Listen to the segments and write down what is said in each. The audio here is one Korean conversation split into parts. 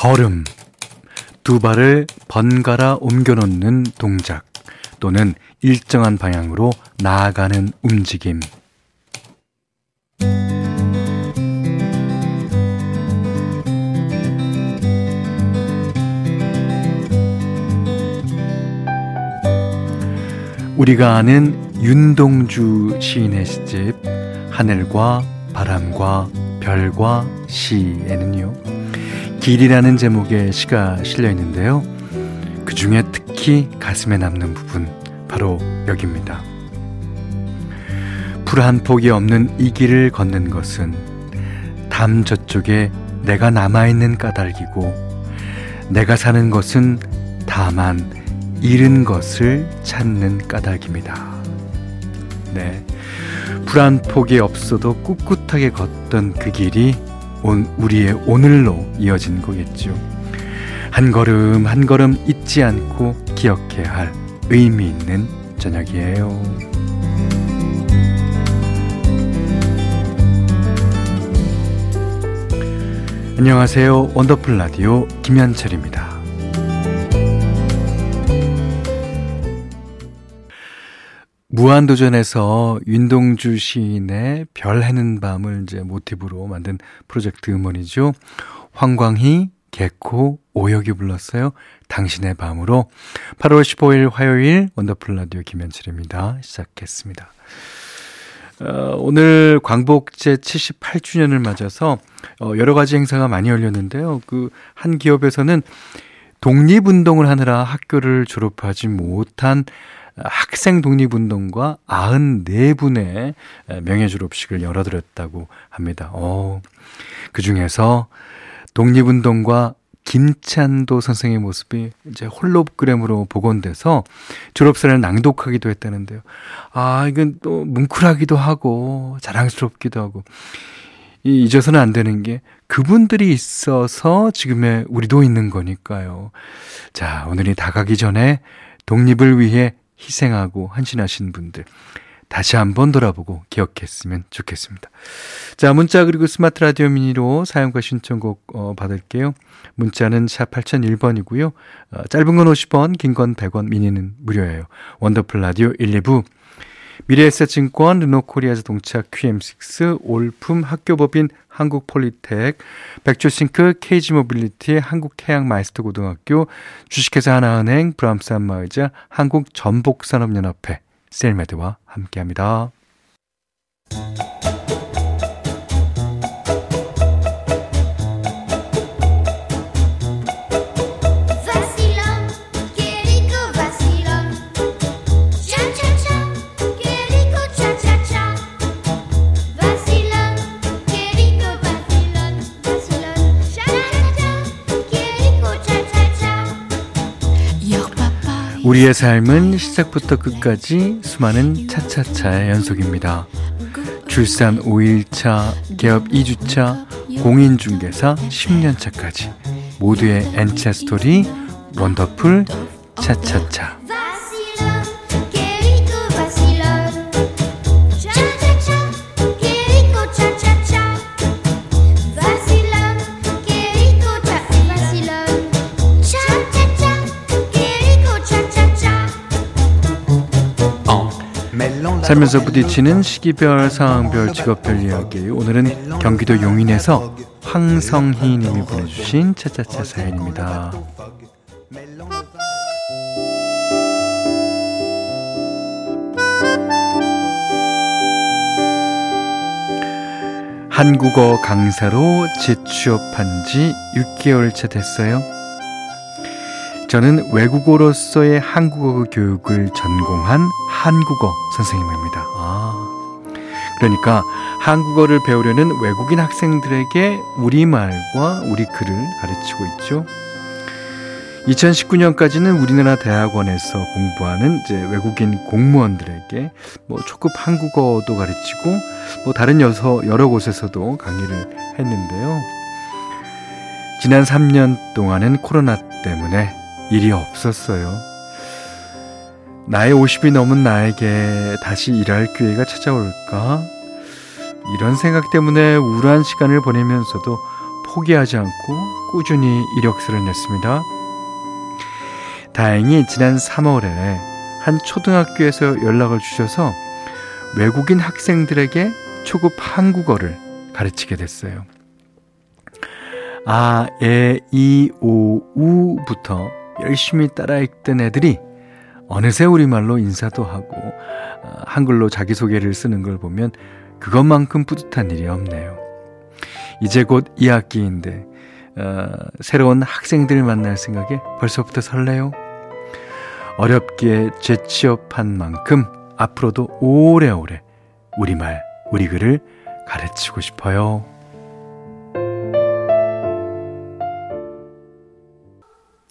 걸음, 두 발을 번갈아 옮겨놓는 동작 또는 일정한 방향으로 나아가는 움직임. 우리가 아는 윤동주 시인의 시집 하늘과 바람과 별과 시에는요 길이라는 제목의 시가 실려 있는데요 그 중에 특히 가슴에 남는 부분 바로 여기입니다 풀한 폭이 없는 이 길을 걷는 것은 담 저쪽에 내가 남아있는 까닭이고 내가 사는 것은 다만 잃은 것을 찾는 까닭입니다. 네. 불안 폭이 없어도 꿋꿋하게 걷던 그 길이 온 우리의 오늘로 이어진 거겠죠. 한 걸음 한 걸음 잊지 않고 기억해야 할 의미 있는 저녁이에요. 안녕하세요. 원더풀 라디오 김현철입니다. 무한도전에서 윤동주 시인의 별 해는 밤을 이제 모티브로 만든 프로젝트 음원이죠. 황광희, 개코, 오혁이 불렀어요. 당신의 밤으로 8월 15일 화요일 원더풀 라디오 김현철입니다. 시작했습니다. 어, 오늘 광복제 78주년을 맞아서 어, 여러 가지 행사가 많이 열렸는데요. 그 한 기업에서는 독립운동을 하느라 학교를 졸업하지 못한 학생 독립운동과 94분의 명예 졸업식을 열어드렸다고 합니다. 어, 그 중에서 독립운동과 김찬도 선생의 모습이 이제 홀로그램으로 복원돼서 졸업사를 낭독하기도 했다는데요. 아, 이건 또 뭉클하기도 하고 자랑스럽기도 하고 이 잊어서는 안 되는 게 그분들이 있어서 지금의 우리도 있는 거니까요. 자, 오늘이 다 가기 전에 독립을 위해 희생하고 헌신하신 분들 다시 한번 돌아보고 기억했으면 좋겠습니다. 자, 문자 그리고 스마트 라디오 미니로 사연과 신청곡 어, 받을게요. 문자는 샵 8001번이고요. 어, 짧은 건 50원, 긴 건 100원, 미니는 무료예요. 원더풀 라디오 1, 2부 미래에셋증권, 르노코리아 자동차 QM6, 올품 학교법인 한국폴리텍, 백조싱크, KG모빌리티, 한국해양마이스터 고등학교, 주식회사 하나은행, 브람스 한마의자, 한국전복산업연합회, 셀메드와 함께합니다. 우리의 삶은 시작부터 끝까지 수많은 차차차의 연속입니다. 출산 5일차, 개업 2주차, 공인중개사 10년차까지 모두의 N차 스토리 원더풀 차차차 살면서 부딪히는 시기별, 상황별, 직업별 이야기. 오늘은 경기도 용인에서 황성희 님이 보내주신 차차차 사연입니다. 한국어 강사로 재취업한 지 6개월 차 됐어요. 저는 외국어로서의 한국어 교육을 전공한 한국어 선생님입니다. 아. 그러니까 한국어를 배우려는 외국인 학생들에게 우리말과 우리 글을 가르치고 있죠. 2019년까지는 우리나라 대학원에서 공부하는 이제 외국인 공무원들에게 뭐 초급 한국어도 가르치고 뭐 다른 여서 여러 곳에서도 강의를 했는데요. 지난 3년 동안은 코로나 때문에 일이 없었어요. 나의 50이 넘은 나에게 다시 일할 기회가 찾아올까? 이런 생각 때문에 우울한 시간을 보내면서도 포기하지 않고 꾸준히 이력서를 냈습니다. 다행히 지난 3월에 한 초등학교에서 연락을 주셔서 외국인 학생들에게 초급 한국어를 가르치게 됐어요. 아, 에, 이, 오, 우부터 열심히 따라 읽던 애들이 어느새 우리말로 인사도 하고 어, 한글로 자기소개를 쓰는 걸 보면 그것만큼 뿌듯한 일이 없네요. 이제 곧 2학기인데 어, 새로운 학생들 만날 생각에 벌써부터 설레요. 어렵게 재취업한 만큼 앞으로도 오래오래 우리말, 우리 글을 가르치고 싶어요.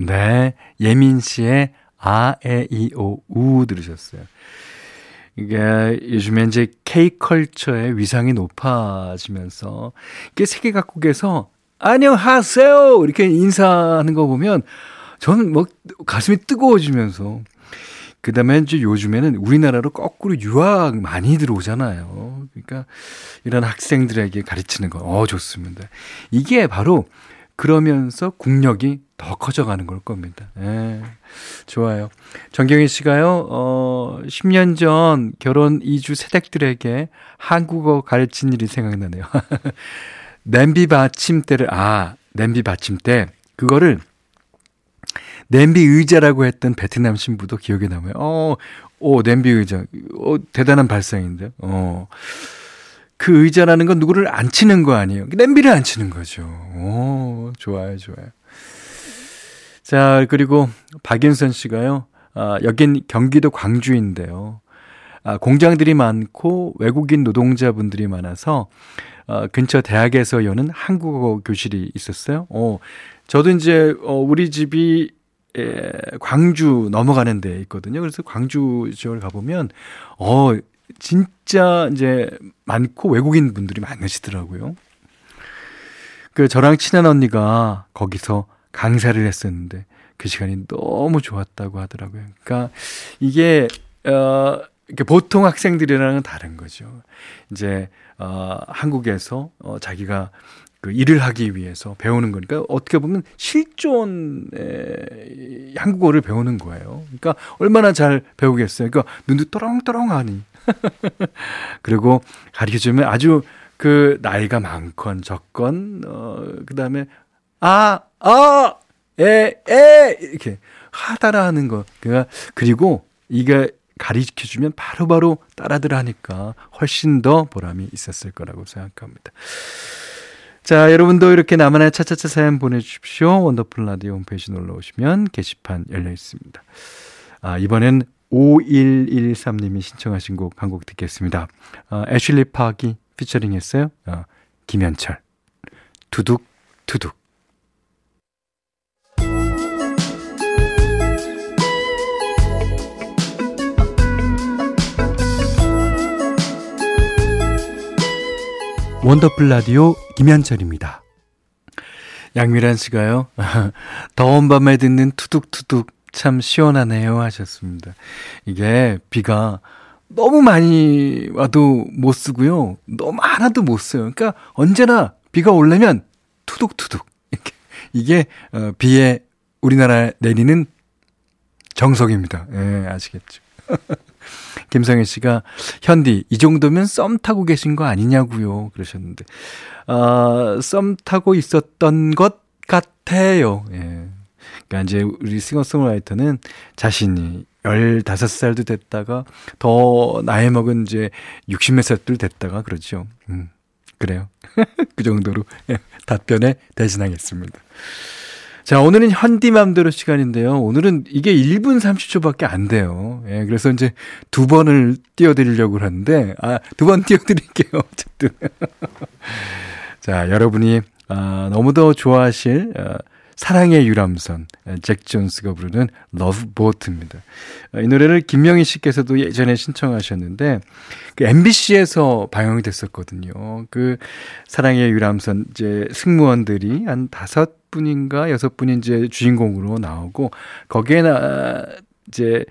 네, 예민 씨의 아, 에, 이, 오, 우 들으셨어요. 이게 요즘에 이제 K컬처의 위상이 높아지면서 이게 세계 각국에서 안녕하세요! 이렇게 인사하는 거 보면 저는 뭐 가슴이 뜨거워지면서 그 다음에 이제 요즘에는 우리나라로 거꾸로 유학 많이 들어오잖아요. 그러니까 이런 학생들에게 가르치는 거, 어, 좋습니다. 이게 바로 그러면서 국력이 더 커져가는 걸 겁니다. 예. 좋아요. 정경희 씨가요, 어, 10년 전 결혼 이주 세댁들에게 한국어 가르친 일이 생각나네요. 냄비 받침대를, 아, 냄비 받침대. 그거를 냄비 의자라고 했던 베트남 신부도 기억에 남아요. 어, 오, 냄비 의자. 어, 대단한 발상인데. 어. 그 의자라는 건 누구를 앉히는 거 아니에요. 냄비를 앉히는 거죠. 오, 좋아요, 좋아요. 자, 그리고 박윤선 씨가요. 아, 여긴 경기도 광주인데요. 아, 공장들이 많고 외국인 노동자분들이 많아서 어, 근처 대학에서 여는 한국어 교실이 있었어요. 어, 저도 이제 어, 우리 집이 에, 광주 넘어가는 데 있거든요. 그래서 광주 지역을 가보면 어 진짜 이제 많고 외국인 분들이 많으시더라고요. 그 저랑 친한 언니가 거기서 강사를 했었는데 그 시간이 너무 좋았다고 하더라고요. 그러니까 이게 어 보통 학생들이랑은 다른 거죠. 이제 어 한국에서 어 자기가 그 일을 하기 위해서 배우는 거니까 어떻게 보면 실존의 한국어를 배우는 거예요. 그러니까 얼마나 잘 배우겠어요. 그러니까 눈도 또렁또렁하니 그리고 가르쳐 주면 아주 그 나이가 많건 적건 어 그다음에 아, 아, 에, 에 이렇게 하다라 하는 거. 그러니까 그리고 이게 가르쳐 주면 바로바로 따라들 하니까 훨씬 더 보람이 있었을 거라고 생각합니다. 자, 여러분도 이렇게 나만의 차차차 사연 보내주십시오. 원더풀 라디오 홈페이지 놀러 오시면 게시판 열려 있습니다. 아, 이번엔 5113님이 신청하신 곡 한 곡 듣겠습니다. 어, 애슐리 파기 피처링 했어요. 어, 김현철. 두둑, 두둑. 원더풀 라디오 김현철입니다. 양미란 씨가요. 더운 밤에 듣는 투둑투둑 참 시원하네요 하셨습니다. 이게 비가 너무 많이 와도 못 쓰고요. 너무 많아도 못 써요. 그러니까 언제나 비가 올려면 투둑투둑 이렇게 이게 어, 비에 우리나라에 내리는 정석입니다. 예, 아시겠죠? 김성현 씨가 현디 이 정도면 썸 타고 계신 거 아니냐고요 그러셨는데 어, 썸 타고 있었던 것 같아요. 예. 그러니까 이제 우리 싱어송라이터는 자신이 15살도 됐다가 더 나이 먹은 이제 60몇 살도 됐다가 그러죠. 음. 그래요. 그 정도로 예, 답변에 대신하겠습니다. 자, 오늘은 현디맘대로 시간인데요. 오늘은 이게 1분 30초밖에 안 돼요. 예, 그래서 이제 두 번을 띄워드리려고 하는데, 아, 두 번 띄워드릴게요. 어쨌든. 자, 여러분이, 아, 너무도 좋아하실, 아, 사랑의 유람선, 잭 존스가 부르는 Love Boat입니다. 이 노래를 김명희 씨께서도 예전에 신청하셨는데, 그 MBC에서 방영이 됐었거든요. 그 사랑의 유람선, 이제 승무원들이 한 다섯 분인가 여섯 분이 이제 주인공으로 나오고, 거기에 나, 이제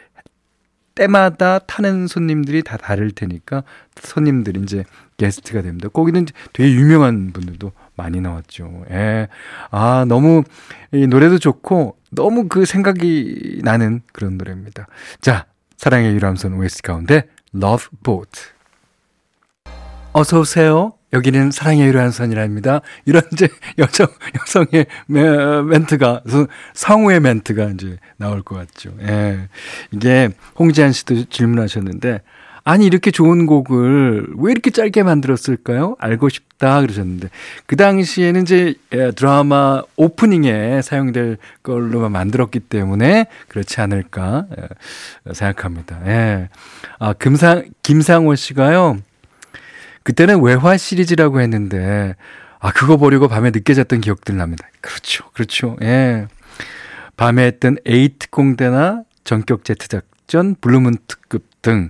때마다 타는 손님들이 다 다를 테니까 손님들이 이제 게스트가 됩니다. 거기는 되게 유명한 분들도 많이 나왔죠. 예. 아, 너무 이 노래도 좋고 너무 그 생각이 나는 그런 노래입니다. 자, 사랑의 유람선 OST 가운데 Love Boat. 어서 오세요. 여기는 사랑의 유람선이랍니다. 이런 이제 여성 여성의 멘트가 성우의 멘트가 이제 나올 것 같죠. 예. 이게 홍지한 씨도 질문하셨는데 아니 이렇게 좋은 곡을 왜 이렇게 짧게 만들었을까요? 알고 싶다 그러셨는데 그 당시에는 이제 예, 드라마 오프닝에 사용될 걸로만 만들었기 때문에 그렇지 않을까 예, 생각합니다. 예. 아 금상 김상호 씨가요. 그때는 외화 시리즈라고 했는데 아 그거 보려고 밤에 늦게 잤던 기억들 납니다. 그렇죠, 그렇죠. 예. 밤에 했던 A 특공대나 전격 Z 작전, 블루문 특급 등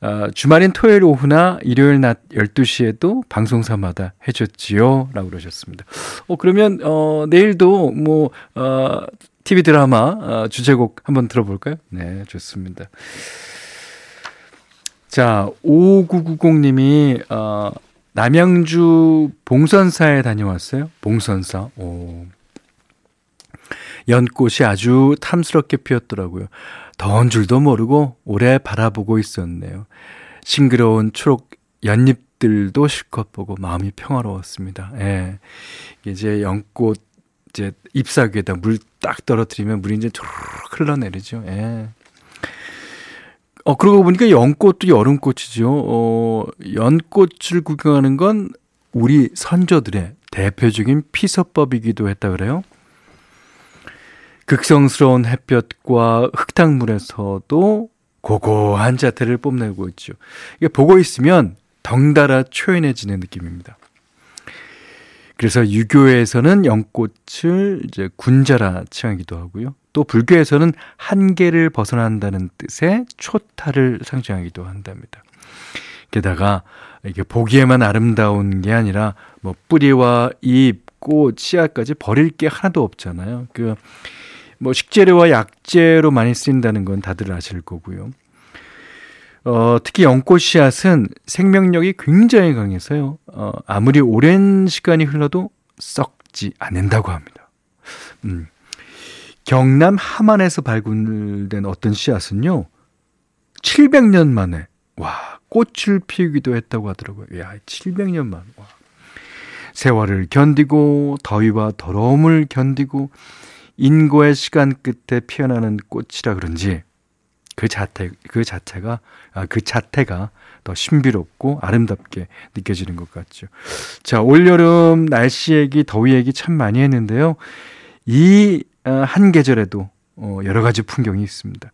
어, 주말인 토요일 오후나 일요일 낮 12시에도 방송사마다 해줬지요. 라고 그러셨습니다. 어, 그러면, 어, 내일도 뭐, 어, TV 드라마, 어, 주제곡 한번 들어볼까요? 네, 좋습니다. 자, 5990님이, 어, 남양주 봉선사에 다녀왔어요. 봉선사. 오. 연꽃이 아주 탐스럽게 피었더라고요. 더운 줄도 모르고 오래 바라보고 있었네요. 싱그러운 초록 연잎들도 실컷 보고 마음이 평화로웠습니다. 예. 이제 연꽃 이제 잎사귀에다 물 딱 떨어뜨리면 물이 이제 쫙 흘러내리죠. 예. 어, 그러고 보니까 연꽃도 여름꽃이죠. 어, 연꽃을 구경하는 건 우리 선조들의 대표적인 피서법이기도 했다 그래요. 극성스러운 햇볕과 흙탕물에서도 고고한 자태를 뽐내고 있죠. 이게 보고 있으면 덩달아 초연해지는 느낌입니다. 그래서 유교에서는 연꽃을 이제 군자라 칭하기도 하고요. 또 불교에서는 한계를 벗어난다는 뜻의 초타를 상징하기도 한답니다. 게다가 이게 보기에만 아름다운 게 아니라 뭐 뿌리와 잎, 꽃, 씨앗까지 버릴 게 하나도 없잖아요. 그 뭐 식재료와 약재로 많이 쓰인다는 건 다들 아실 거고요. 어, 특히 연꽃 씨앗은 생명력이 굉장히 강해서요. 어, 아무리 오랜 시간이 흘러도 썩지 않는다고 합니다. 음. 경남 함안에서 발굴된 어떤 씨앗은요, 700년 만에, 와, 꽃을 피우기도 했다고 하더라고요. 야, 700년 만. 와. 세월을 견디고, 더위와 더러움을 견디고, 인고의 시간 끝에 피어나는 꽃이라 그런지, 그 자태, 그 자체가, 아, 그 자태가 더 신비롭고 아름답게 느껴지는 것 같죠. 자, 올여름 날씨 얘기, 더위 얘기 참 많이 했는데요. 이 한 계절에도 어, 여러 가지 풍경이 있습니다.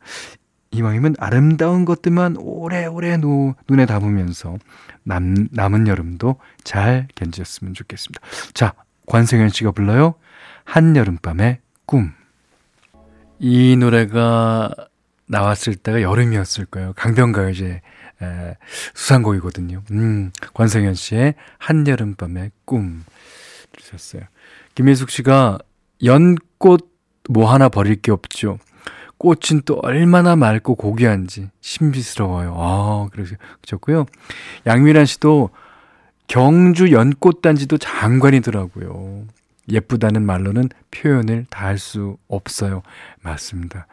이왕이면 아름다운 것들만 오래오래 노, 눈에 담으면서 남, 남은 여름도 잘 견뎠으면 좋겠습니다. 자, 관승현 씨가 불러요. 한여름밤의 꿈. 이 노래가 나왔을 때가 여름이었을 거예요. 강변가요제 에, 수상곡이거든요. 음, 관승현 씨의 한여름밤의 꿈 들으셨어요. 김혜숙 씨가 연꽃 뭐 하나 버릴 게 없죠. 꽃은 또 얼마나 맑고 고귀한지 신비스러워요. 아, 그러셨고요. 양미란 씨도 경주 연꽃단지도 장관이더라고요. 예쁘다는 말로는 표현을 다 할 수 없어요. 맞습니다.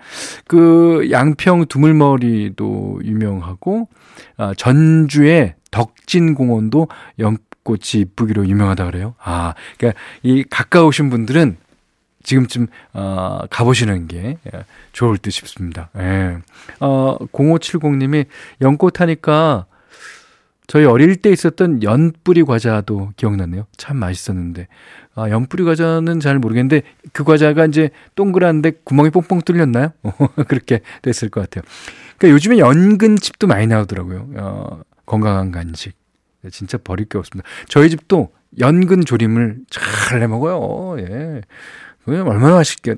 그 양평 두물머리도 유명하고 아, 전주의 덕진공원도 연꽃이 이쁘기로 유명하다 그래요. 아, 그러니까 이 가까우신 분들은 지금쯤 어, 가보시는 게 예, 좋을 듯 싶습니다. 예. 어, 0570님이 연꽃 하니까 저희 어릴 때 있었던 연뿌리 과자도 기억나네요. 참 맛있었는데. 아, 연뿌리 과자는 잘 모르겠는데 그 과자가 이제 동그란데 구멍이 뽕뽕 뚫렸나요? 그렇게 됐을 것 같아요. 그러니까 요즘에 연근칩도 많이 나오더라고요. 어, 건강한 간식. 네, 진짜 버릴 게 없습니다. 저희 집도 연근 조림을 잘 해 먹어요. 예. 그냥 얼마나 맛있게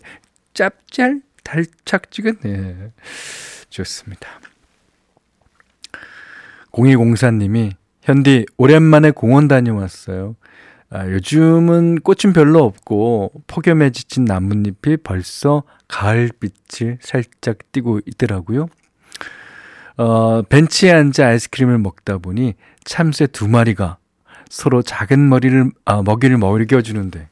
짭짤 달착지근 예. 좋습니다. 0204님이 현디 오랜만에 공원 다녀왔어요. 아, 요즘은 꽃은 별로 없고 폭염에 지친 나뭇잎이 벌써 가을빛을 살짝 띠고 있더라고요. 어, 벤치에 앉아 아이스크림을 먹다 보니 참새 두 마리가 서로 작은 머리를, 아, 먹이를 먹여주는데.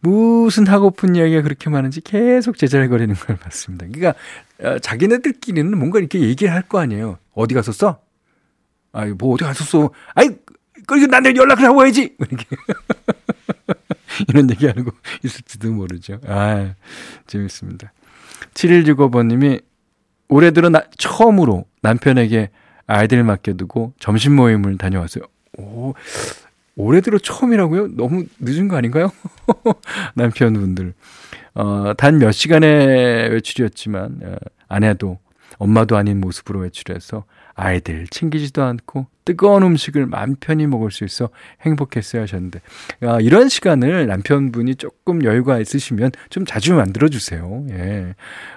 무슨 하고픈 이야기가 그렇게 많은지 계속 제잘거리는 걸 봤습니다. 그러니까 어, 자기네들끼리는 뭔가 이렇게 얘기를 할 거 아니에요. 어디 갔었어? 아이 뭐 어디 갔었어? 아이 그리고 나한테 연락을 하고 와야지. 이렇게 이런 얘기 하는 거 있을지도 모르죠. 아 재밌습니다. 7165번님이 올해 들어 나, 처음으로 남편에게 아이들 맡겨두고 점심 모임을 다녀왔어요. 오, 올해 들어 처음이라고요? 너무 늦은 거 아닌가요? 남편분들. 어, 단 몇 시간의 외출이었지만, 어, 아내도 엄마도 아닌 모습으로 외출해서 아이들 챙기지도 않고 뜨거운 음식을 맘 편히 먹을 수 있어 행복했어요 하셨는데, 아, 이런 시간을 남편분이 조금 여유가 있으시면 좀 자주 만들어 주세요. 예.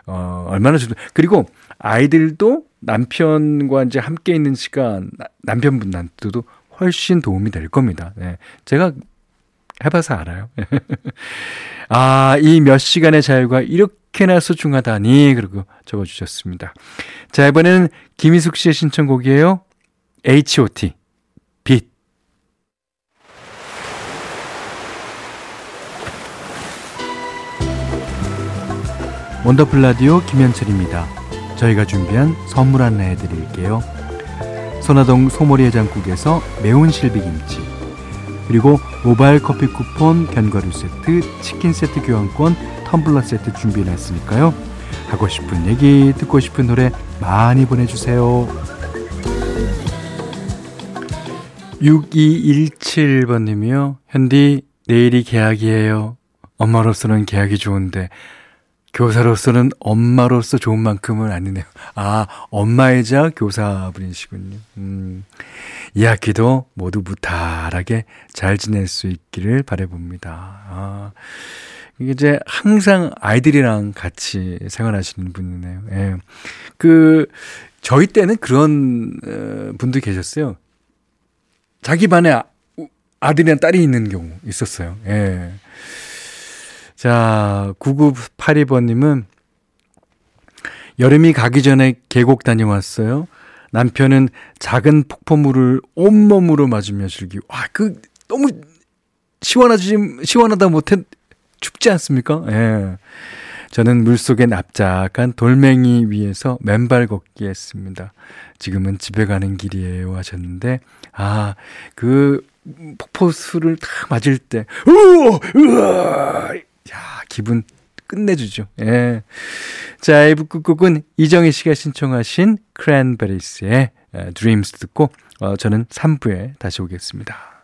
어, 얼마나 좋, 그리고 아이들도 남편과 이제 함께 있는 시간, 남편분한테도 훨씬 도움이 될 겁니다. 네. 제가 해봐서 알아요. 아, 이 몇 시간의 자유가 이렇게나 소중하다니, 그리고 적어주셨습니다. 자, 이번에는 김희숙 씨의 신청곡이에요. H.O.T. 빛. 원더풀 라디오 김현철입니다. 저희가 준비한 선물 하나 해드릴게요. 선화동 소머리 해장국에서 매운 실비김치 그리고 모바일 커피 쿠폰, 견과류 세트, 치킨 세트 교환권, 텀블러 세트 준비해놨으니까요. 하고 싶은 얘기, 듣고 싶은 노래 많이 보내주세요. 6217번님이요. 현디, 내일이 계약이에요. 엄마로서는 계약이 좋은데 교사로서는 엄마로서 좋은 만큼은 아니네요. 아, 엄마이자 교사분이시군요. 음, 이 학기도 모두 무탈하게 잘 지낼 수 있기를 바래봅니다. 아, 이게 이제 항상 아이들이랑 같이 생활하시는 분이네요. 예. 그, 저희 때는 그런 어, 분도 계셨어요. 자기 반에 아, 아들이랑 딸이 있는 경우 있었어요. 예. 자, 9982번님은 여름이 가기 전에 계곡 다녀왔어요. 남편은 작은 폭포물을 온몸으로 맞으며 즐기고, 와, 그, 너무 시원하지, 시원하다 못해 춥지 않습니까? 예. 저는 물속에 납작한 돌멩이 위에서 맨발 걷기 했습니다. 지금은 집에 가는 길이에요 하셨는데, 아, 그 폭포수를 다 맞을 때, 우와! 우와! 야, 기분 끝내주죠. 예. 자, 1부 끝곡은 이정희 씨가 신청하신 크랜베리스의 드림스 듣고 어, 저는 3부에 다시 오겠습니다.